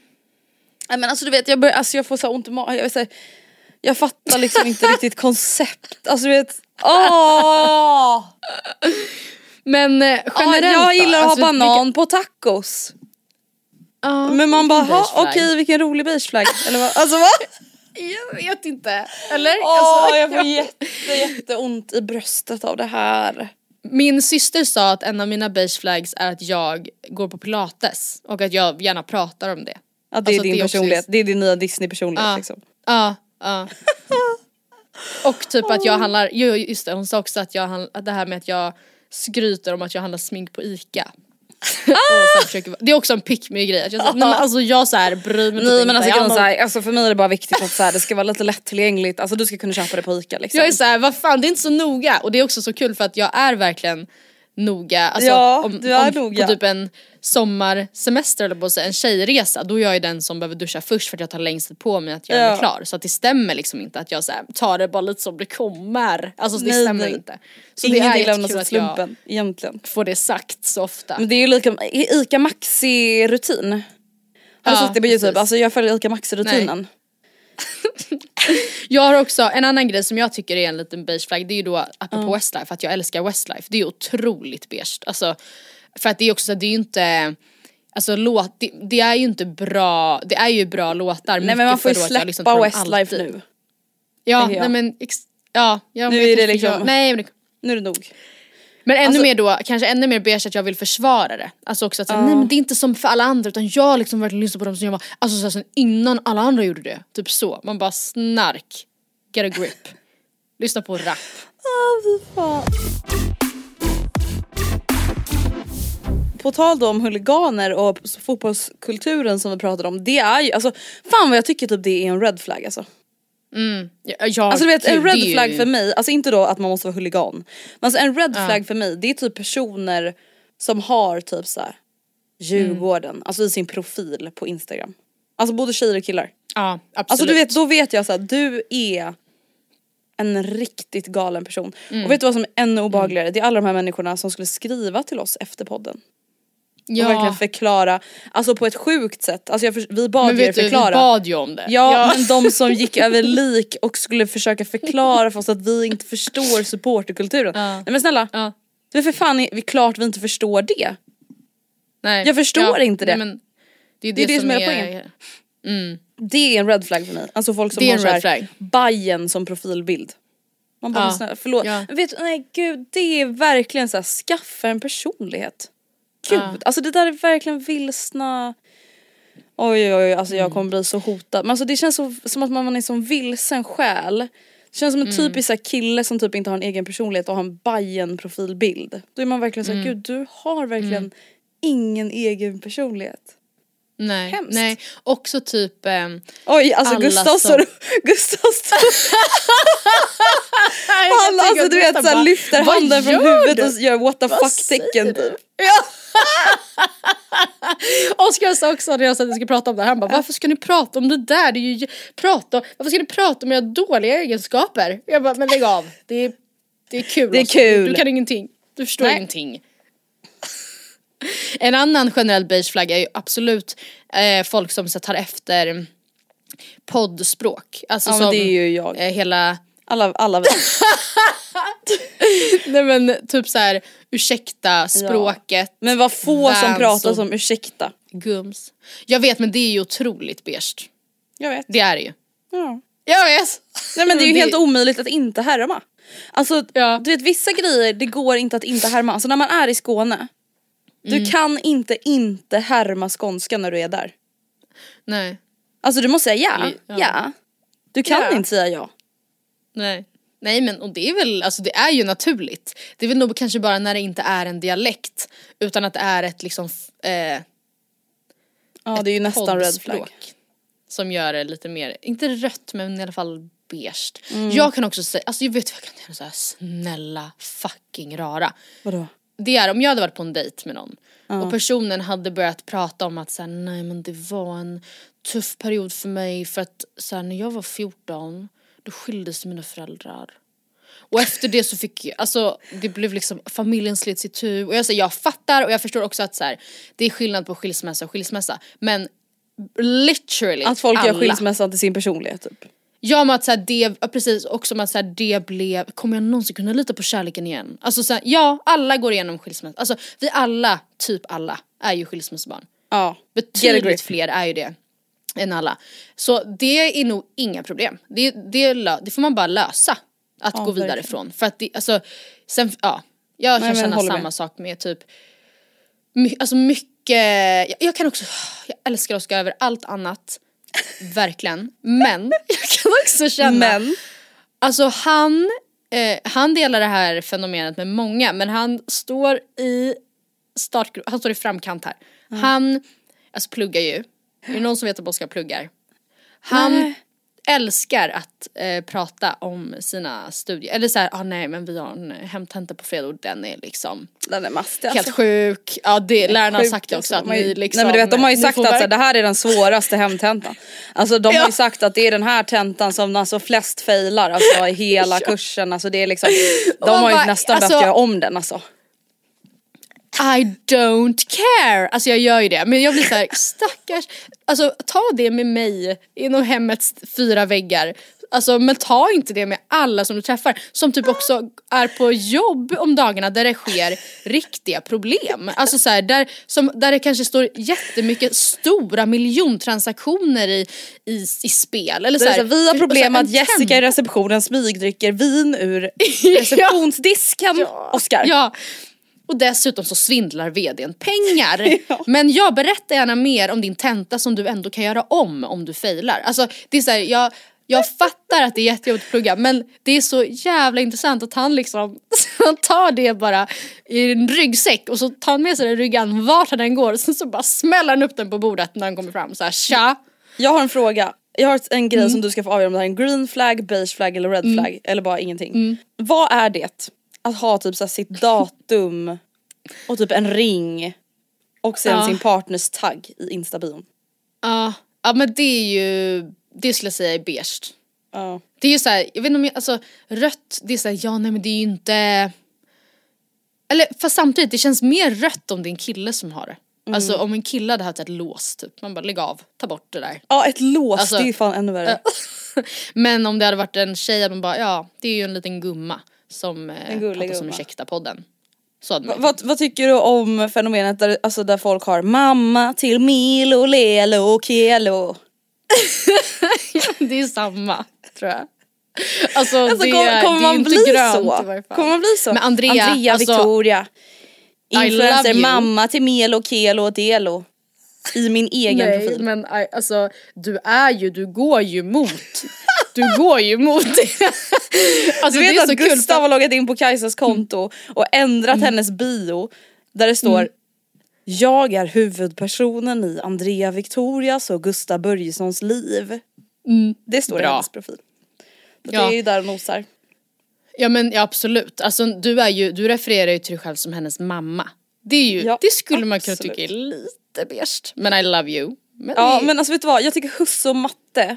B: Nej men alltså du vet jag, bör, alltså, jag får så ont i magen. Jag, säga, jag fattar liksom inte riktigt koncept. Alltså du vet, åh!
A: Men eh,
B: Ja,
A: generellt
B: jag
A: då?
B: gillar att
A: Alltså,
B: ha
A: vilka-
B: banan på tacos.
A: Ja,
B: Men man bara, okej vilken rolig beigeflagg. Eller vad? Alltså vad?
A: Jag vet inte. Eller?
B: Åh
A: Alltså,
B: jag får jätte, jätteont i bröstet av det här.
A: Min syster sa att en av mina beige flags är att jag går på pilates och att jag gärna pratar om det.
B: Ja det är
A: Alltså,
B: din
A: det är också-
B: personlighet, det är din nya Disney personlighet
A: Ja.
B: liksom.
A: Ja, ja. Och typ att jag handlar, jo just det hon sa också att jag handlar, att det här med att jag skryter om att jag handlar smink på ICA. sen försöker, det är också en pick me grej, att jag, så, nej, men alltså jag så här bryr mig typ
B: Nej men alltså,
A: jag,
B: så här, alltså för mig är det bara viktigt att så här, det ska vara lite lättillgängligt, alltså du ska kunna köpa det på ICA liksom.
A: jag är såhär, vad fan det är inte så noga och det är också så kul för att jag är verkligen noga. Alltså,
B: Ja, du är noga.
A: På typ en sommarsemester eller på säga, en tjejresa då är jag ju den som behöver duscha först för att jag tar längst tid på mig att göra
B: Ja.
A: mig klar. Så att det stämmer liksom inte att jag så här, tar det bara lite som det kommer. Alltså det
B: Nej,
A: stämmer
B: nej.
A: inte. Så
B: Ingenting lämnas åt slumpen egentligen.
A: får det sagt så ofta.
B: Men det är ju lika, Ica Maxi-rutin. Har du sett det på youtube?
A: precis.
B: Alltså jag följer Ica Maxi-rutinen.
A: Jag har också en annan grej som jag tycker är en liten beige flag, det är ju då apropå Westlife, att jag älskar Westlife. Det är otroligt beige. Alltså, för att det är också så att det är ju inte Alltså låt, det, det är ju inte bra, det är ju bra låtar.
B: Nej men man får ju
A: jag lyssnat
B: släppa
A: dem
B: Westlife nu.
A: Ja,
B: jag.
A: nej men, ex, ja, ja
B: Nu är
A: jag
B: det liksom-
A: jag, nej men
B: Nu är det nog.
A: Men ännu
B: Alltså-
A: mer då, kanske ännu mer beige att jag vill försvara det. Alltså också att säga, nej men det är inte som för alla andra utan jag liksom verkligen lyssnar på dem som jag var, alltså så sen innan alla andra gjorde det. Typ så. Man bara snark. Get a grip. Lyssna på rap.
B: På tal då om huliganer och fotbollskulturen som vi pratade om. Det är ju, alltså fan vad jag tycker typ det är en red flag alltså.
A: Ja, ja,
B: Alltså du vet en red
A: ju-
B: flag för mig, alltså inte då att man måste vara huligan. Men alltså en red flag för mig det är typ personer som har typ så här Djurgården,
A: Mm.
B: alltså i sin profil på instagram. Alltså både tjejer och killar.
A: Ja absolut.
B: Alltså du vet, då vet jag så här, du är en riktigt galen person.
A: Mm.
B: Och vet du vad som är ännu obehagligare? Det är alla de här människorna som skulle skriva till oss efter podden.
A: Ja.
B: Och verkligen förklara, alltså på ett sjukt sätt. Alltså jag, för- vi bad
A: men
B: er
A: vet du, vi
B: förklara.
A: bad ju om det.
B: Ja, men de som gick över lik och skulle försöka förklara för oss att vi inte förstår supporterkulturen. Nej men snälla,
A: Ja.
B: det är för fan vi klart vi inte förstår det.
A: Nej.
B: Jag förstår inte det.
A: Nej, men det är
B: Det är det som är poängen. Det är en red flag för mig. Alltså folk som
A: Det
B: har
A: en
B: så här
A: red flag.
B: Bajen som profilbild. Man bara
A: Ja.
B: snälla, förlåt.
A: Ja.
B: Vet nej gud det är verkligen så här, skaffa en personlighet. Gud,
A: Ja.
B: alltså det där är verkligen vilsna Oj oj oj, alltså
A: Mm.
B: jag kommer bli så hotad. Men alltså det känns så, som att man är som vilsen själ. Det känns som en
A: Mm.
B: typisk kille som typ inte har en egen personlighet och har en Bajen profilbild. Då är man verkligen
A: Mm.
B: såhär, gud du har verkligen ingen egen personlighet.
A: Nej,
B: Hemskt.
A: nej. Också typ ehm,
B: Oj alltså
A: Alla
B: Gustav står Gustav står Han alltså du vet såhär lyfter handen från huvudet och gör what the fuck tecken typ.
A: Oskar sa också när jag sa att vi skulle prata om det här, han bara varför ska ni prata om det där? Det är ju prata, varför ska ni prata om era dåliga egenskaper? Jag bara men lägg av, det är, det är kul
B: Det är
A: Oskar.
B: kul.
A: Du kan ingenting, du förstår
B: Nej.
A: ingenting. En annan generell beige flagg är ju absolut eh, folk som så tar efter poddspråk. Alltså
B: Ja
A: som
B: det är ju jag.
A: eh, hela
B: Alla, alla vet.
A: Nej men typ så här ursäkta språket,
B: Men vad få som pratar som ursäkta.
A: gums. Jag vet men det är ju otroligt beige.
B: Jag vet.
A: Det är det ju.
B: Ja.
A: Jag vet!
B: Nej men det är ju
A: Det-
B: helt omöjligt att inte härma. Alltså
A: Ja.
B: du vet vissa grejer det går inte att inte härma. Alltså när man är i Skåne. Du
A: Mm.
B: kan inte inte härma skånska när du är där.
A: Nej,
B: Alltså du måste säga ja.
A: Ja.
B: Ja. Du kan
A: Ja.
B: inte säga ja.
A: Nej. Nej men och det är väl, alltså det är ju naturligt. Det är väl nog kanske bara när det inte är en dialekt utan att det är ett liksom eh,
B: Ja det är ju nästan red flag.
A: Som gör det lite mer, inte rött men i alla fall beige.
B: Mm.
A: Jag kan också säga, alltså jag vet vad jag kan säga så här snälla fucking rara.
B: Vadå?
A: Det är om jag hade varit på en dejt med någon och personen hade börjat prata om att så här, nej men det var en tuff period för mig för att så här, när jag var 14 då skildes mina föräldrar. Och efter det så fick jag, alltså det blev liksom, familjen slits itu och jag säger jag fattar och jag förstår också att så här, det är skillnad på skilsmässa och skilsmässa men literally
B: Att folk
A: alla.
B: gör skilsmässan till sin personlighet typ.
A: Ja men att såhär det, ja, precis också med att såhär det blev, kommer jag någonsin kunna lita på kärleken igen? Alltså såhär, ja alla går igenom skilsmässa, alltså vi alla, typ alla, är ju skilsmässobarn.
B: Ja.
A: Betydligt fler är ju det än alla. Så det är nog inga problem. Det, det, det får man bara lösa. Att
B: Ja,
A: gå vidare
B: verkligen.
A: ifrån. För att det, alltså, sen, ja. Jag
B: Nej,
A: kan
B: men
A: känna samma
B: med.
A: sak med typ, my, alltså mycket, jag, jag kan också, jag älskar Oskar över allt annat. Verkligen. Men jag kan också känna
B: Men.
A: Alltså han, eh, han delar det här fenomenet med många men han står i startgrupp, han står i framkant här. Han, alltså pluggar ju. Är det någon som vet att Oskar pluggar? Han
B: Nej.
A: älskar att eh, prata om sina studier. Eller såhär, ah, nej men vi har en hemtenta på fredag och den är liksom
B: Den är mastig
A: helt
B: alltså.
A: sjuk. Ja det, lärarna har sagt det också
B: alltså.
A: att
B: har
A: ni liksom.
B: Nej men du vet de har ju sagt att så
A: verk-
B: det här är den svåraste hemtentan. Alltså de har
A: Ja.
B: ju sagt att det är den här tentan som alltså flest failar alltså i hela kursen. Alltså det är liksom, de har ju nästan
A: alltså-
B: behövt göra om den alltså.
A: I don't care! Alltså jag gör ju det men jag blir såhär stackars, alltså ta det med mig inom hemmets fyra väggar. Alltså men ta inte det med alla som du träffar som typ också är på jobb om dagarna där det sker riktiga problem. Alltså så här, där, som, där det kanske står jättemycket stora miljontransaktioner i, i, i spel. Eller så
B: är
A: här,
B: så, vi har
A: och
B: problem med
A: här,
B: att Jessica i receptionen smygdricker vin ur receptionsdisken. Oscar.
A: Ja. Och dessutom så svindlar vdn pengar. Men jag berättar gärna mer om din tenta som du ändå kan göra om om du failar. Alltså det är så här, jag, jag fattar att det är jättejobbigt att plugga men det är så jävla intressant att han liksom han tar det bara i en ryggsäck och så tar han med sig den i ryggan vart han än går och sen så bara smäller han upp den på bordet när han kommer fram så här tja.
B: Jag har en fråga. Jag har en grej
A: Mm.
B: som du ska få avgöra om det här är en green flag, beige flag eller red flag eller bara ingenting.
A: Mm.
B: Vad är det att ha typ så här sitt datum och typ en ring och sen
A: Ja.
B: sin partners tagg i instabion?
A: Ja, ja men det är ju, det skulle jag säga är beige.
B: Ja.
A: Det är ju såhär, jag vet inte om jag, alltså rött, det är såhär, ja nej men det är ju inte Eller fast samtidigt, det känns mer rött om det är en kille som har det. Alltså om en kille hade haft ett lås typ, man bara lägg av, ta bort det där.
B: Ja ett lås,
A: Alltså-
B: det är ju fan ännu värre.
A: Men om det hade varit en tjej, man bara ja, det är ju en liten gumma som eh, pratar som. Ursäkta-podden.
B: Vad, vad tycker du om fenomenet där, alltså där folk har mamma till Milo, Lelo och Kelo?
A: Det är samma, tror jag. Alltså,
B: Alltså,
A: det,
B: kommer, kommer
A: det
B: man bli
A: grönt
B: så? Kommer man bli så?
A: Men Andrea,
B: Andrea
A: alltså-
B: Victoria. Influencer, mamma till Melo, Kelo och Delo. I min egen
A: Nej
B: profil.
A: men alltså du är ju, du går ju mot. Du går ju mot det. Alltså
B: Du
A: det
B: vet
A: är
B: att Gustav
A: för,
B: har loggat in på Kajsas konto och ändrat hennes bio där det står Jag är huvudpersonen i Andrea Victorias och Gustav Börjessons liv. Det står i
A: Bra.
B: hennes profil. Så
A: Ja.
B: Det är ju där och nosar.
A: Ja men ja, absolut, alltså du är ju, du refererar ju till dig själv som hennes mamma. Det är ju,
B: Ja,
A: det skulle man kunna tycka är lite beige. Men I love you. Men
B: Ja
A: det-
B: men alltså vet du vad, jag tycker husse och matte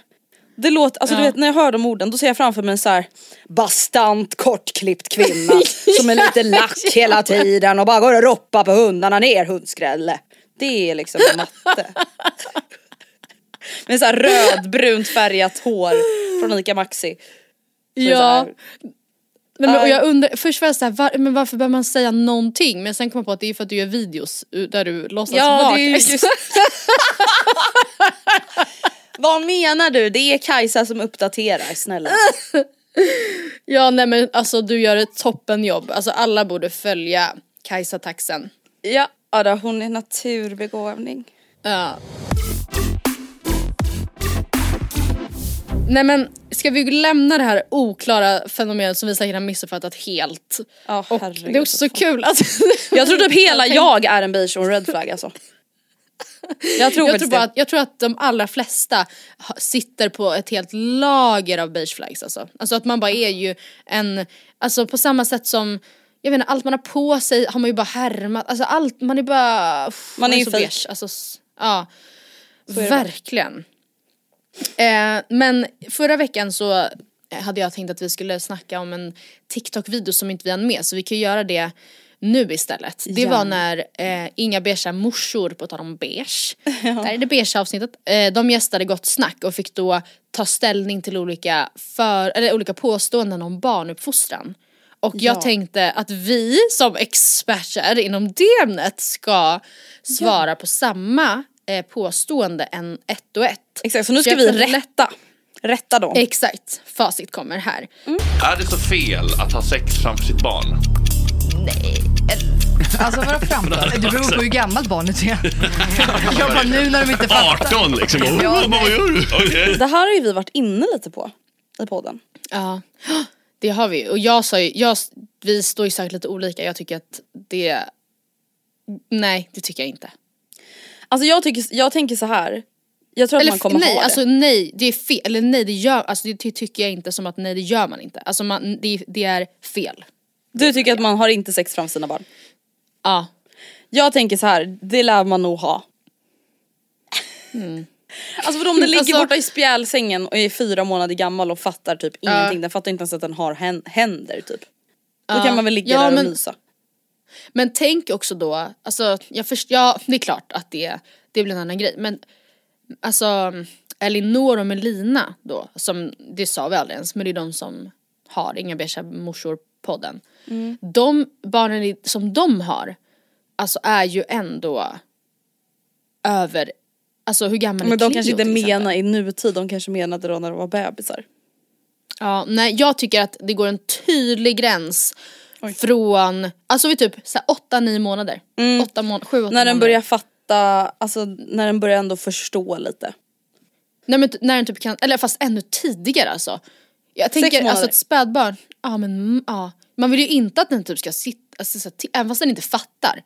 B: det låter, alltså du
A: Ja.
B: vet när jag hör de orden då ser jag framför mig en så här bastant kortklippt kvinna som är lite lack hela tiden och bara går och roppar på hundarna ner hundskrälle. Det är liksom matte. Med så här rödbrunt färgat hår från Ica Maxi. Så
A: Ja. men, och
B: Nej.
A: jag undrar, först var jag såhär, var, men varför behöver man säga någonting? Men sen kom jag på att det är för att du gör videos där du låtsas
B: Ja
A: vara
B: det är just... Vad menar du? Det är Kajsa som uppdaterar snälla.
A: Ja nej men alltså du gör ett toppenjobb. Alltså alla borde följa Kajsa Taxen.
B: Ja, då, hon är naturbegåvning.
A: Ja. Nej men ska vi lämna det här oklara fenomenet som vi säkert har missuppfattat helt.
B: Ja,
A: Och
B: herregud,
A: det är också så kul att...
B: Jag tror typ hela
A: tänk-
B: jag är en beige och en red flag alltså. Jag tror
A: jag, tror bara att, jag tror att de allra flesta sitter på ett helt lager av beige flags alltså. Alltså att man bara är ju en, alltså på samma sätt som jag vet inte, allt man har på sig har man ju bara härmat, alltså allt, man är bara... uff,
B: Man är ju
A: beige. Alltså, ja. Verkligen. Eh, men förra veckan så hade jag tänkt att vi skulle snacka om en TikTok-video som inte vi hann med så vi kan göra det nu istället. Det var när eh, Inga Beigea morsor, på tal om beige, där är det beige avsnittet, eh, de gästade Gott Snack och fick då ta ställning till olika, för, eller olika påståenden om barnuppfostran. Och jag
B: Ja.
A: tänkte att vi som experter inom det ämnet ska svara på samma eh, påstående än ett och ett.
B: Exakt, så nu ska
A: jag
B: vi rätta. Rätta dem.
A: Exakt, facit kommer här.
E: Är det så fel att ha sex framför sitt barn?
F: Alltså vadå framför? Det beror på hur gammalt barnet är. Jag bara nu när de inte fattar.
E: 18 liksom.
F: Ja,
E: vad gör du?
B: Det här har ju vi varit inne lite på i podden.
A: Ja, det har vi. Och jag sa ju, jag, vi står ju säkert lite olika. Jag tycker att det, nej det tycker jag inte.
B: Alltså jag, tycker, jag tänker så här. Jag tror att
A: Eller
B: man kommer
A: nej,
B: ha det.
A: alltså nej, det är fel. Eller nej, det gör, alltså det, det tycker jag inte som att nej det gör man inte. Alltså man, det, det är fel.
B: Du tycker att man har inte sex framför sina barn?
A: Ja.
B: Jag tänker så här, det lär man nog ha. Alltså för om den ligger
A: Alltså-
B: borta i spjälsängen och är fyra månader gammal och fattar typ
A: Ja.
B: ingenting, den fattar inte ens att den har hän- händer typ. Då
A: Ja.
B: kan man väl ligga
A: Ja,
B: där och
A: men-
B: mysa.
A: Men tänk också då, alltså jag först, ja det är klart att det, det blir en annan grej men alltså Elinor och Melina då, som det sa vi aldrig ens men det är de som har Inga beiga morsor podden.
B: Mm.
A: De barnen som de har, alltså är ju ändå över, alltså hur gammal
B: Men
A: är
B: de kanske inte menar i nutid, de kanske menade då när de var bebisar.
A: Ja, nej jag tycker att det går en tydlig gräns från, alltså vid typ 8-9 månader. 8 månader, 7-8
B: Mm. När den
A: månader.
B: börjar fatta, alltså när den börjar ändå förstå lite.
A: Nej men när den typ kan, eller fast ännu tidigare alltså. Jag tänker alltså ett spädbarn, ja men ja. Man vill ju inte att den typ ska sitta, alltså, så, här, ti- även fast den inte fattar.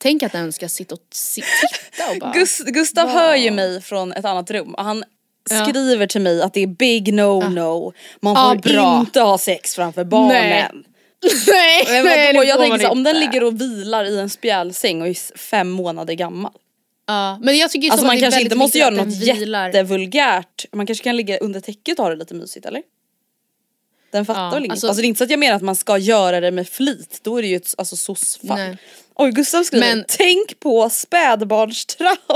A: Tänk att den ska sitta och titta och bara.
B: Gus- Gustav hör ju mig från ett annat rum och han
A: Ja.
B: skriver till mig att det är big no no. Man
A: Ja,
B: får
A: bra.
B: inte ha sex framför barnen.
A: Nej. nej,
B: Men
A: nej,
B: jag tänker så, om den ligger och vilar i en spjälsäng och är fem månader gammal.
A: Ja, men jag tycker
B: Alltså man kanske inte måste göra något
A: vilar.
B: jättevulgärt. Man kanske kan ligga under täcket och ha det lite mysigt eller? Den fattar
A: Ja,
B: väl inget.
A: alltså-
B: Alltså, det är inte så att jag menar att man ska göra det med flit. Då är det ju ett alltså, soc-fall. Oj Gustav skriver,
A: Men-
B: tänk på spädbarnstrauma.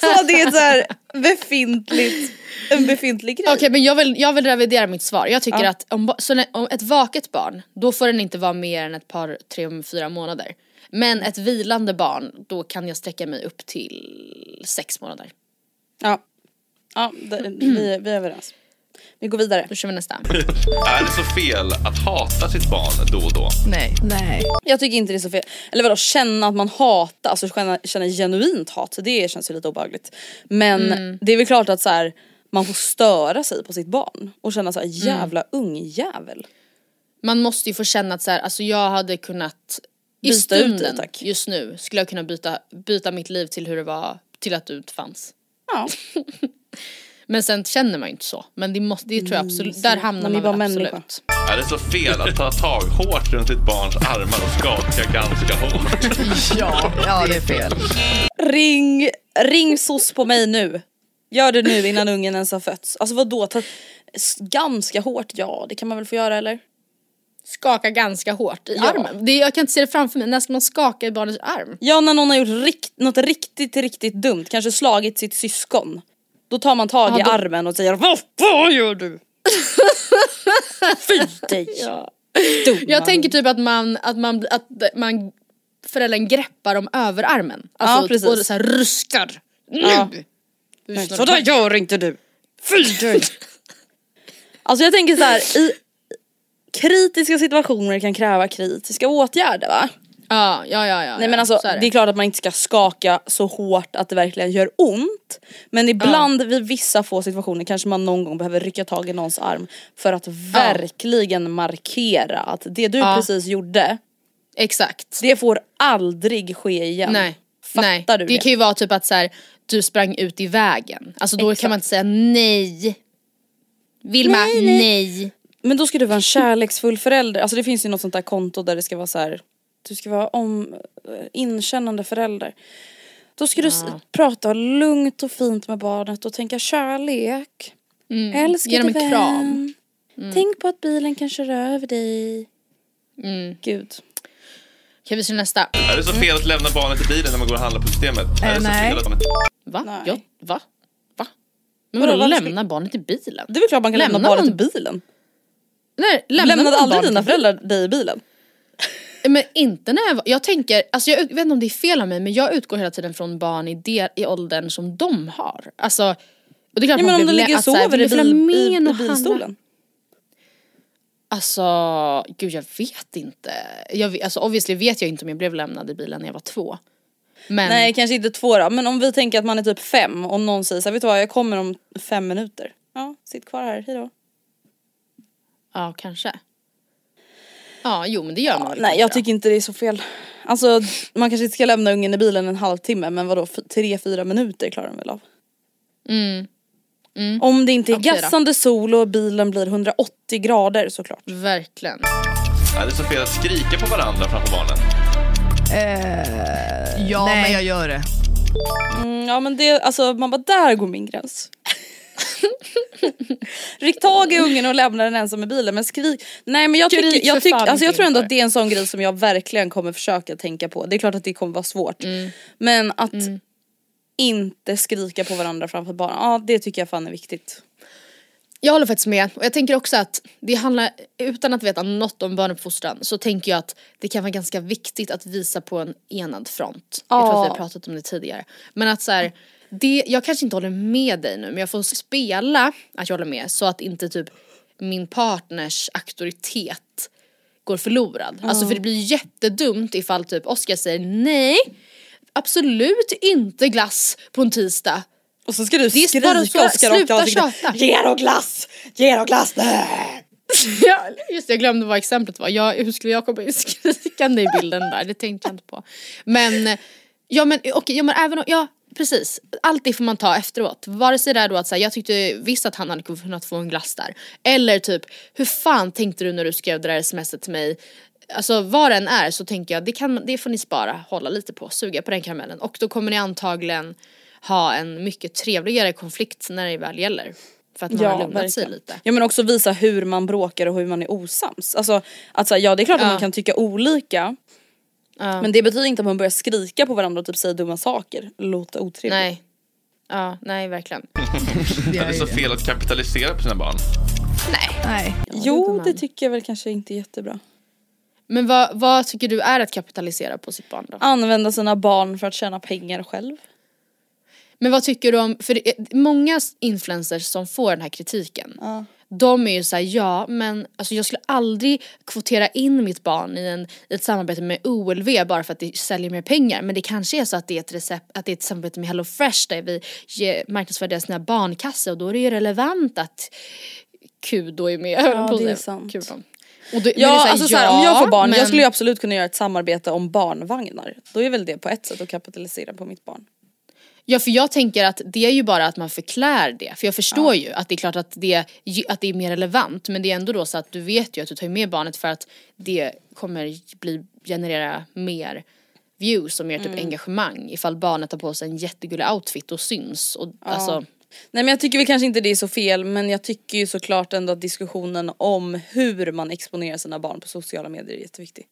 B: så det är ett så här befintligt, en befintlig grej.
A: Okej men jag vill, jag vill revidera mitt svar. Jag tycker
B: Ja.
A: att om, så när, om ett vaket barn, då får den inte vara mer än ett par, tre, fyra månader. Men ett vilande barn, då kan jag sträcka mig upp till sex månader.
B: Ja, ja det, vi, vi är överens. Vi går vidare.
A: Då kör vi nästa.
E: Är det så fel att hata sitt barn då och då?
F: Nej. Nej.
B: Jag tycker inte det är så fel. Eller vadå känna att man hatar, alltså känna, känna genuint hat, det känns ju lite obehagligt. Men
A: Mm.
B: det är väl klart att så här, man får störa sig på sitt barn och känna så här
A: Mm.
B: jävla ungjävel.
A: Man måste ju få känna att så här, alltså jag hade kunnat i
B: Byta ut
A: stunden
B: tack.
A: just nu skulle jag kunna byta, byta mitt liv till hur det var till att du inte fanns.
B: Ja.
A: Men sen känner man ju inte så. Men det, måste, det tror jag absolut, där hamnar
B: man
A: man, väl
B: människa.
A: absolut.
E: Är det så fel att ta tag hårt runt sitt barns armar och skaka ganska hårt?
F: Ja, ja det är fel.
B: Ring, ring SOS på mig nu. Gör det nu innan ungen ens har fötts. Alltså vadå, ta, ganska hårt, ja det kan man väl få göra eller?
A: Skaka ganska hårt i
B: Ja.
A: armen. Det, jag kan inte se det framför mig, när ska man skaka i barnets arm?
B: Ja när någon har gjort rikt, något riktigt riktigt dumt, kanske slagit sitt syskon. Då tar man tag
A: Ja,
B: i
A: då-
B: armen och säger Vad fan gör du? Fy dig! Dumma
A: Jag tänker typ att man, att man, att man föräldern greppar om överarmen. Alltså,
B: Ja, precis.
A: Och så här ruskar. Nu!
B: Ja.
A: Hur
B: Nej,
A: snart-
B: Så där gör inte du! Fy dig! Alltså jag tänker så här, i kritiska situationer kan kräva kritiska åtgärder va?
A: Ja, ja, ja. ja
B: Nej men
A: ja,
B: alltså
A: så är
B: det är klart att man inte ska skaka så hårt att det verkligen gör ont. Men ibland vid vissa få situationer kanske man någon gång behöver rycka tag i någons arm för att verkligen markera att det du
A: Ja.
B: precis gjorde,
A: Exakt.
B: det får aldrig ske igen.
A: Nej.
B: Fattar
A: nej.
B: du
A: det?
B: det?
A: kan ju vara typ att så här, du sprang ut i vägen. Alltså då
B: Exakt.
A: kan man inte säga nej. Vilma,
B: Nej,
A: nej.
B: nej. Men då ska du vara en kärleksfull förälder. Alltså det finns ju något sånt där konto där det ska vara så här. Du ska vara om, eh, inkännande förälder. Då ska du s- prata lugnt och fint med barnet och tänka kärlek.
A: Mm.
B: Älskade
A: Ge dem en
B: vän.
A: kram.
B: Tänk på att bilen kan köra över dig.
A: Mm.
B: Gud.
A: Okej vi kör nästa.
E: Är det så fel att lämna barnet i bilen när man går och handlar på systemet? är det så
F: nej.
E: fel att.
A: Va?
B: Nej.
A: Ja, va? Va? Men
B: Vadå,
A: lämna barnet i bilen?
B: Det är väl klart man kan lämna
A: Lämnar
B: barnet
A: man-
B: i bilen.
A: Nej,
B: Lämnade
A: man
B: aldrig dina föräldrar dig i bilen?
A: Men inte när jag var, jag tänker, alltså jag vet inte om det är fel av mig men jag utgår hela tiden från barn i, det, i åldern som de har. Alltså, och det är klart
B: Ja, men om de ligger och
A: att så här,
B: sover i, bil, i, i bilstolen.
A: Alltså, gud jag vet inte. Jag, alltså obviously vet jag inte om jag blev lämnad i bilen när jag var två. Men,
B: Nej kanske inte två då, men om vi tänker att man är typ fem och någon säger så här, vet du vad jag kommer om fem minuter. Ja, sitt kvar här, hejdå.
A: ja kanske. Ja, jo men det gör man väl
B: Nej
A: kanske
B: jag
A: då.
B: tycker inte det är så fel. Alltså man kanske inte ska lämna ungen i bilen en halvtimme men vadå tre, fyra minuter klarar den väl av?
A: Mm. Mm.
B: Om det inte är gassande sol och bilen blir 180 grader såklart.
A: Verkligen.
E: Är det så fel att skrika på varandra framför barnen?
F: Eh, ja,
B: nej.
F: men jag gör det.
B: Mm, ja men det, alltså man bara där går min gräns. Ryck tag i ungen och lämna den ensam i bilen men skrik. Nej men jag, tycker, jag, tyck, alltså jag tror ändå att det är en sån grej som jag verkligen kommer försöka tänka på. Det är klart att det kommer vara svårt.
A: Mm.
B: Men att inte skrika på varandra framför barn, ja det tycker jag fan är viktigt.
A: Jag håller faktiskt med och jag tänker också att det handlar, utan att veta något om barnuppfostran så tänker jag att det kan vara ganska viktigt att visa på en enad front. Jag tror att vi har
B: Ja.
A: pratat om det tidigare. Men att så här, det, jag kanske inte håller med dig nu men jag får spela att jag håller med så att inte typ min partners auktoritet går förlorad. Alltså för det blir jättedumt ifall typ Oskar säger nej, absolut inte glass på en tisdag.
B: Och så ska du skrika Oskar i
A: sluta tjata.
B: Ge då glass! Ge då glass! Nej!
A: Ja, just det, jag glömde vad exemplet var. Jag, hur skulle jag komma skrikande i bilden där? Det tänkte jag inte på. Men, ja men okej, ja, men även om, ja precis. Allt det får man ta efteråt. Vare sig det är då att så här, jag tyckte visst att han hade kunnat få en glass där. Eller typ, hur fan tänkte du när du skrev det där smset till mig? Alltså vad den är så tänker jag, det, kan, det får ni spara, hålla lite på, suga på den karamellen. Och då kommer ni antagligen ha en mycket trevligare konflikt när det väl gäller. För att man har lugnat sig lite.
B: Ja men också visa hur man bråkar och hur man är osams. Alltså att så ja det är klart att
A: Ja.
B: man kan tycka olika.
A: Ja.
B: Men det betyder inte att man börjar skrika på varandra och typ säga dumma saker. Låta otrevligt.
A: Nej. Ja, nej verkligen.
E: Är det så fel att kapitalisera på sina barn?
F: Nej.
B: Jo det tycker jag väl kanske inte är jättebra.
A: Men vad, vad tycker du är att kapitalisera på sitt barn då?
B: Använda sina barn för att tjäna pengar själv.
A: Men vad tycker du om, för det är många influencers som får den här kritiken. De är ju såhär, ja men alltså jag skulle aldrig kvotera in mitt barn i, en, i ett samarbete med OLV bara för att det säljer mer pengar. Men det kanske är så att det är ett, recept, att det är ett samarbete med Hello Fresh där vi marknadsför deras nya barnkasse och då är det ju relevant att då är med. att
B: det är sant.
A: Men det
B: Ja,
A: så här,
B: alltså så här, om jag får barn,
A: men-
B: jag skulle ju absolut kunna göra ett samarbete om barnvagnar. Då är väl det på ett sätt att kapitalisera på mitt barn.
A: Ja för jag tänker att det är ju bara att man förklär det. För jag förstår ju att det är klart att det, att det är mer relevant men det är ändå då så att du vet ju att du tar med barnet för att det kommer bli, generera mer views och mer typ
B: Mm.
A: engagemang ifall barnet har på sig en jättegullig outfit och syns. Och, alltså,
B: Nej men jag tycker väl kanske inte det är så fel men jag tycker ju såklart ändå att diskussionen om hur man exponerar sina barn på sociala medier är jätteviktig.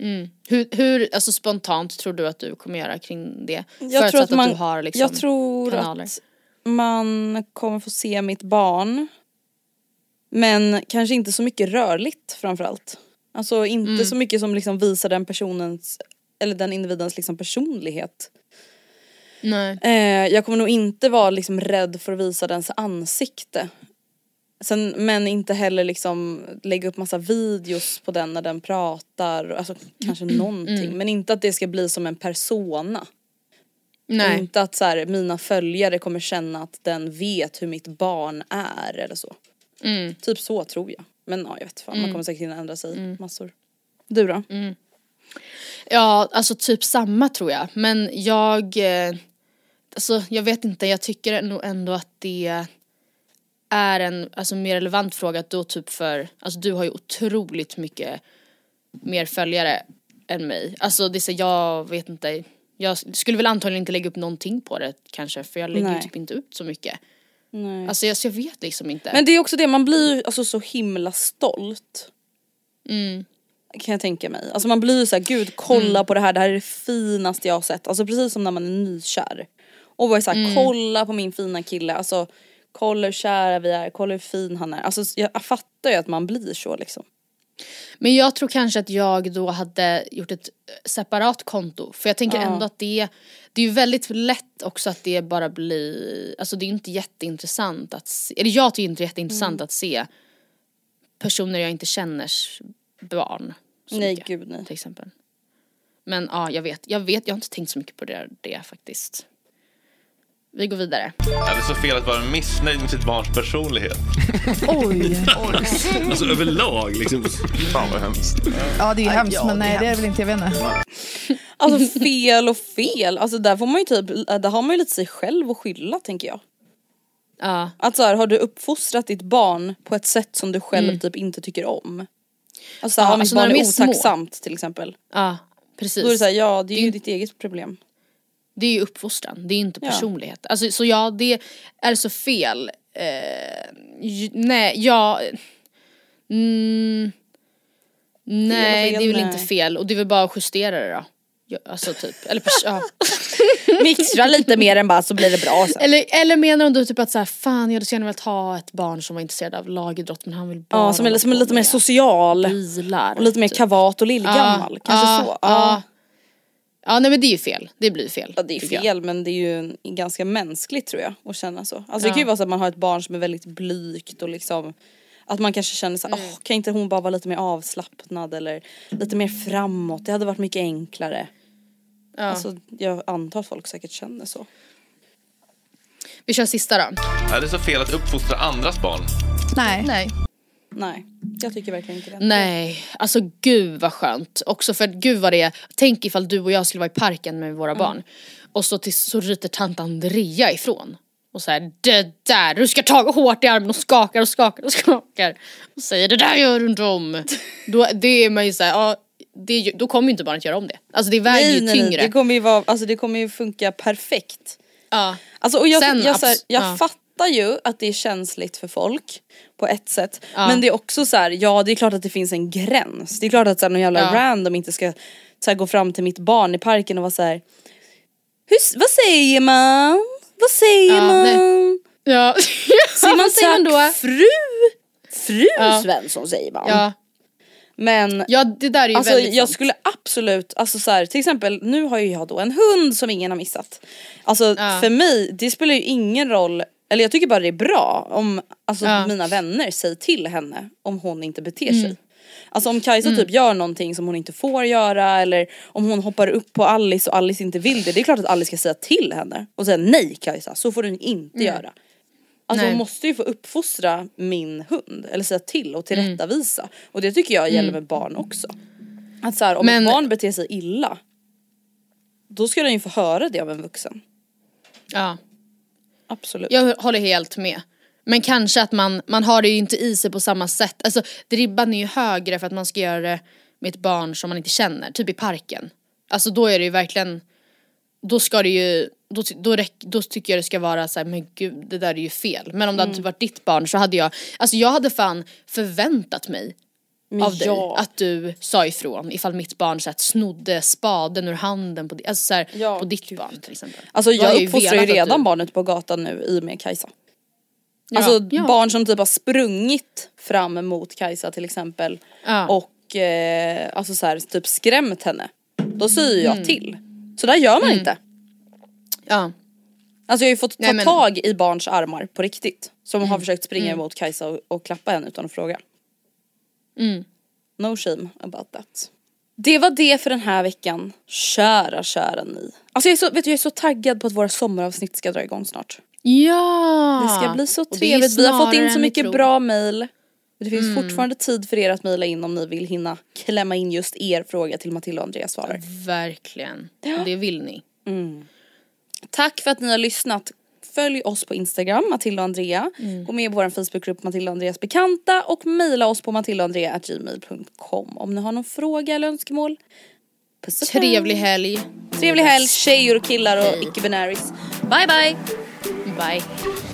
A: Mm. hur, hur alltså spontant tror du att du kommer göra kring det?
B: Jag tror
A: Förutsatt
B: att man,
A: du har liksom
B: jag tror
A: kanaler.
B: att man kommer få se mitt barn men kanske inte så mycket rörligt framförallt. Alltså inte
A: Mm.
B: så mycket som liksom visar den personens eller den individens liksom personlighet.
A: Nej.
B: Eh, jag kommer nog inte vara liksom rädd för att visa dens ansikte. Sen, men inte heller liksom lägga upp massa videos på den när den pratar, alltså kanske någonting.
A: Mm.
B: Men inte att det ska bli som en persona.
A: Nej.
B: Och inte att så här, mina följare kommer känna att den vet hur mitt barn är eller så.
A: Mm.
B: Typ så tror jag. Men ja, jag vet fan, man
A: Mm.
B: kommer säkert hinna ändra sig massor. Du då?
A: Ja, alltså typ samma tror jag. Men jag, eh, alltså jag vet inte, jag tycker nog ändå att det är en alltså, mer relevant fråga att då typ för, alltså du har ju otroligt mycket mer följare än mig. Alltså det är så, jag vet inte, jag skulle väl antagligen inte lägga upp någonting på det kanske för jag lägger
B: Nej.
A: typ inte ut så mycket.
B: Nej.
A: Alltså jag, så jag vet liksom inte.
B: Men det är också det, man blir alltså så himla stolt.
A: Mm.
B: Kan jag tänka mig. Alltså man blir ju såhär, gud kolla
A: Mm.
B: på det här, det här är det finaste jag har sett. Alltså precis som när man är nykär. Och bara såhär,
A: Mm.
B: kolla på min fina kille, alltså kolla hur kära vi är, kolla hur fin han är. Alltså jag fattar ju att man blir så liksom.
A: Men jag tror kanske att jag då hade gjort ett eh, separat konto. För jag tänker
B: Ja.
A: ändå att det, det är ju väldigt lätt också att det bara blir, alltså det är inte jätteintressant att se, eller jag tycker inte det är jätteintressant
B: Mm.
A: att se personer jag inte känners barn.
B: Nej,
A: mycket,
B: gud, nej.
A: Till exempel. Men ja, jag vet, jag vet, jag har inte tänkt så mycket på det, det faktiskt. Vi går vidare.
E: Är det så fel att vara missnöjd med sitt barns personlighet?
F: Oj.
G: Alltså överlag liksom. Fan vad hemskt.
F: Ja det är ju hemskt
A: ja,
F: men
A: det är
F: nej det är
A: hemskt.
F: väl inte, jag vet inte.
B: Alltså fel och fel, alltså där får man ju typ, där har man ju lite sig själv att skylla tänker jag.
A: Ja.
B: Att så här, har du uppfostrat ditt barn på ett sätt som du själv
A: Mm.
B: typ inte tycker om? Alltså, så här,
A: Ja,
B: mitt
A: alltså när
B: barn
A: de
B: är
A: är små.
B: otacksamt till exempel.
A: Ja, precis.
B: Då är det såhär, ja det är ju
A: Det-
B: ditt eget problem.
A: Det är ju uppfostran, det är inte
B: Ja.
A: personlighet. Alltså, så ja, det är så fel. Eh, nej, ja... Mm, nej,
B: fel,
A: det är väl
B: nej.
A: inte fel och det är väl bara att justera det då. Ja, alltså typ, eller ja.
B: Mixtra lite mer än bara så blir det bra sen.
A: eller, eller menar du typ att så här, fan jag hade så gärna velat ha ett barn som var intresserad av lagidrott men han vill bara
B: Ja som är, som är lite mer social.
A: bilar.
B: Och lite mer
A: typ.
B: kavat och lillgammal. Kanske
A: ja,
B: så.
A: Ja.
B: Ja.
A: nej men det är ju fel, det blir fel.
B: Ja, det är
A: tycker jag.
B: fel men det är ju en- ganska mänskligt tror jag att känna så. Alltså det
A: Ja.
B: kan ju vara så att man har ett barn som är väldigt blygt och liksom att man kanske känner så
A: Mm.
B: åh kan inte hon bara vara lite mer avslappnad eller lite mer framåt, det hade varit mycket enklare.
A: Ja.
B: Alltså jag antar att folk säkert känner så.
A: Vi kör sista då.
E: Är det så fel att uppfostra andras barn?
F: Nej.
A: Nej.
B: Nej, jag tycker verkligen inte det.
A: Nej, alltså gud vad skönt. Också för att gud vad det är, tänk ifall du och jag skulle vara i parken med våra barn. Och så, till, så ryter tant Andrea ifrån. Och säger det där, du ska ta hårt i armen och skakar och skakar och skakar. Och säger det där gör du inte om. Då, det är man ju såhär, ja, det, då kommer ju inte barnet göra om det. Alltså det väger
B: Nej,
A: ju
B: nej, nej,
A: tyngre.
B: det kommer ju vara, alltså det kommer ju funka perfekt.
A: Ja.
B: Alltså och jag,
A: Sen
B: jag, så här, jag
A: ja.
B: fattar ju att det är känsligt för folk på ett sätt.
A: Ja.
B: Men det är också så här, ja det är klart att det finns en gräns. Det är klart att så här, någon jävla
A: Ja.
B: random inte ska så här, gå fram till mitt barn i parken och vara så här. Hur, vad säger man? Vad säger
A: Ja,
B: man?
A: nej. Ja.
B: Säger man
A: säger man då?
B: fru? Fru
A: Ja.
B: Svensson säger man.
A: Ja.
B: Men
A: ja, det där är ju
B: Alltså jag
A: sant.
B: skulle absolut, alltså så här, till exempel nu har ju jag då en hund som ingen har missat. Alltså
A: Ja.
B: för mig, det spelar ju ingen roll, eller jag tycker bara det är bra om alltså,
A: Ja.
B: mina vänner säger till henne om hon inte beter
A: Mm.
B: sig. Alltså om Kajsa typ gör någonting som hon inte får göra eller om hon hoppar upp på Alice och Alice inte vill det. Det är klart att Alice ska säga till henne och säga nej Kajsa, så får du inte göra. Alltså
A: Nej.
B: hon måste ju få uppfostra min hund eller säga till
A: Mm.
B: och tillrättavisa. Och det tycker jag gäller med barn också. Att så här, om
A: Men-
B: ett barn beter sig illa då ska den ju få höra det av en vuxen.
A: Ja.
B: Absolut.
A: Jag håller helt med. Men kanske att man, man har det ju inte i sig på samma sätt. Alltså ribban är ju högre för att man ska göra det med ett barn som man inte känner, typ i parken. Alltså då är det ju verkligen, då ska det ju, då, då, räck, då tycker jag det ska vara så här, men gud det där är ju fel. Men om det
B: Mm.
A: hade typ varit ditt barn så hade jag, alltså jag hade fan förväntat mig av dig
B: ja.
A: att du sa ifrån ifall mitt barn så här, snodde spaden ur handen på, alltså, så här,
B: Ja,
A: på ditt
B: gud.
A: barn till exempel.
B: Alltså jag uppfostrar ju redan
A: du-
B: barnet på gatan nu i och med Kajsa.
A: Ja,
B: Alltså barn som typ har sprungit fram mot Kajsa till exempel och eh, alltså så här, typ skrämt henne. Då säger jag
A: Mm.
B: till. Så där gör man inte.
A: Ja.
B: Alltså jag har ju fått ta
A: Nej, men-
B: tag i barns armar på riktigt. Som
A: Mm.
B: har försökt springa emot Kajsa och, och klappa henne utan att fråga.
A: Mm.
B: No shame about that. Det var det för den här veckan. Kära, kära ni. Alltså jag är så, vet du, jag är så taggad på att våra sommaravsnitt ska dra igång snart.
A: Ja!
B: Det ska bli så trevligt. Vi har fått in så mycket bra mail. Det finns
A: Mm.
B: fortfarande tid för er att mejla in om ni vill hinna klämma in just er fråga till Matilda och Andreas svarar.
A: Verkligen. Och det vill ni.
B: Tack för att ni har lyssnat. Följ oss på Instagram, Matilda och Andrea.
A: Mm.
B: Gå med i vår Facebookgrupp Matilda och Andreas bekanta och mejla oss på matildaandrea.gmail.com om ni har någon fråga eller önskemål. Puss och.
A: Trevlig helg.
B: Trevlig helg tjejer och killar och icke-binäris. Bye bye!
A: Bye.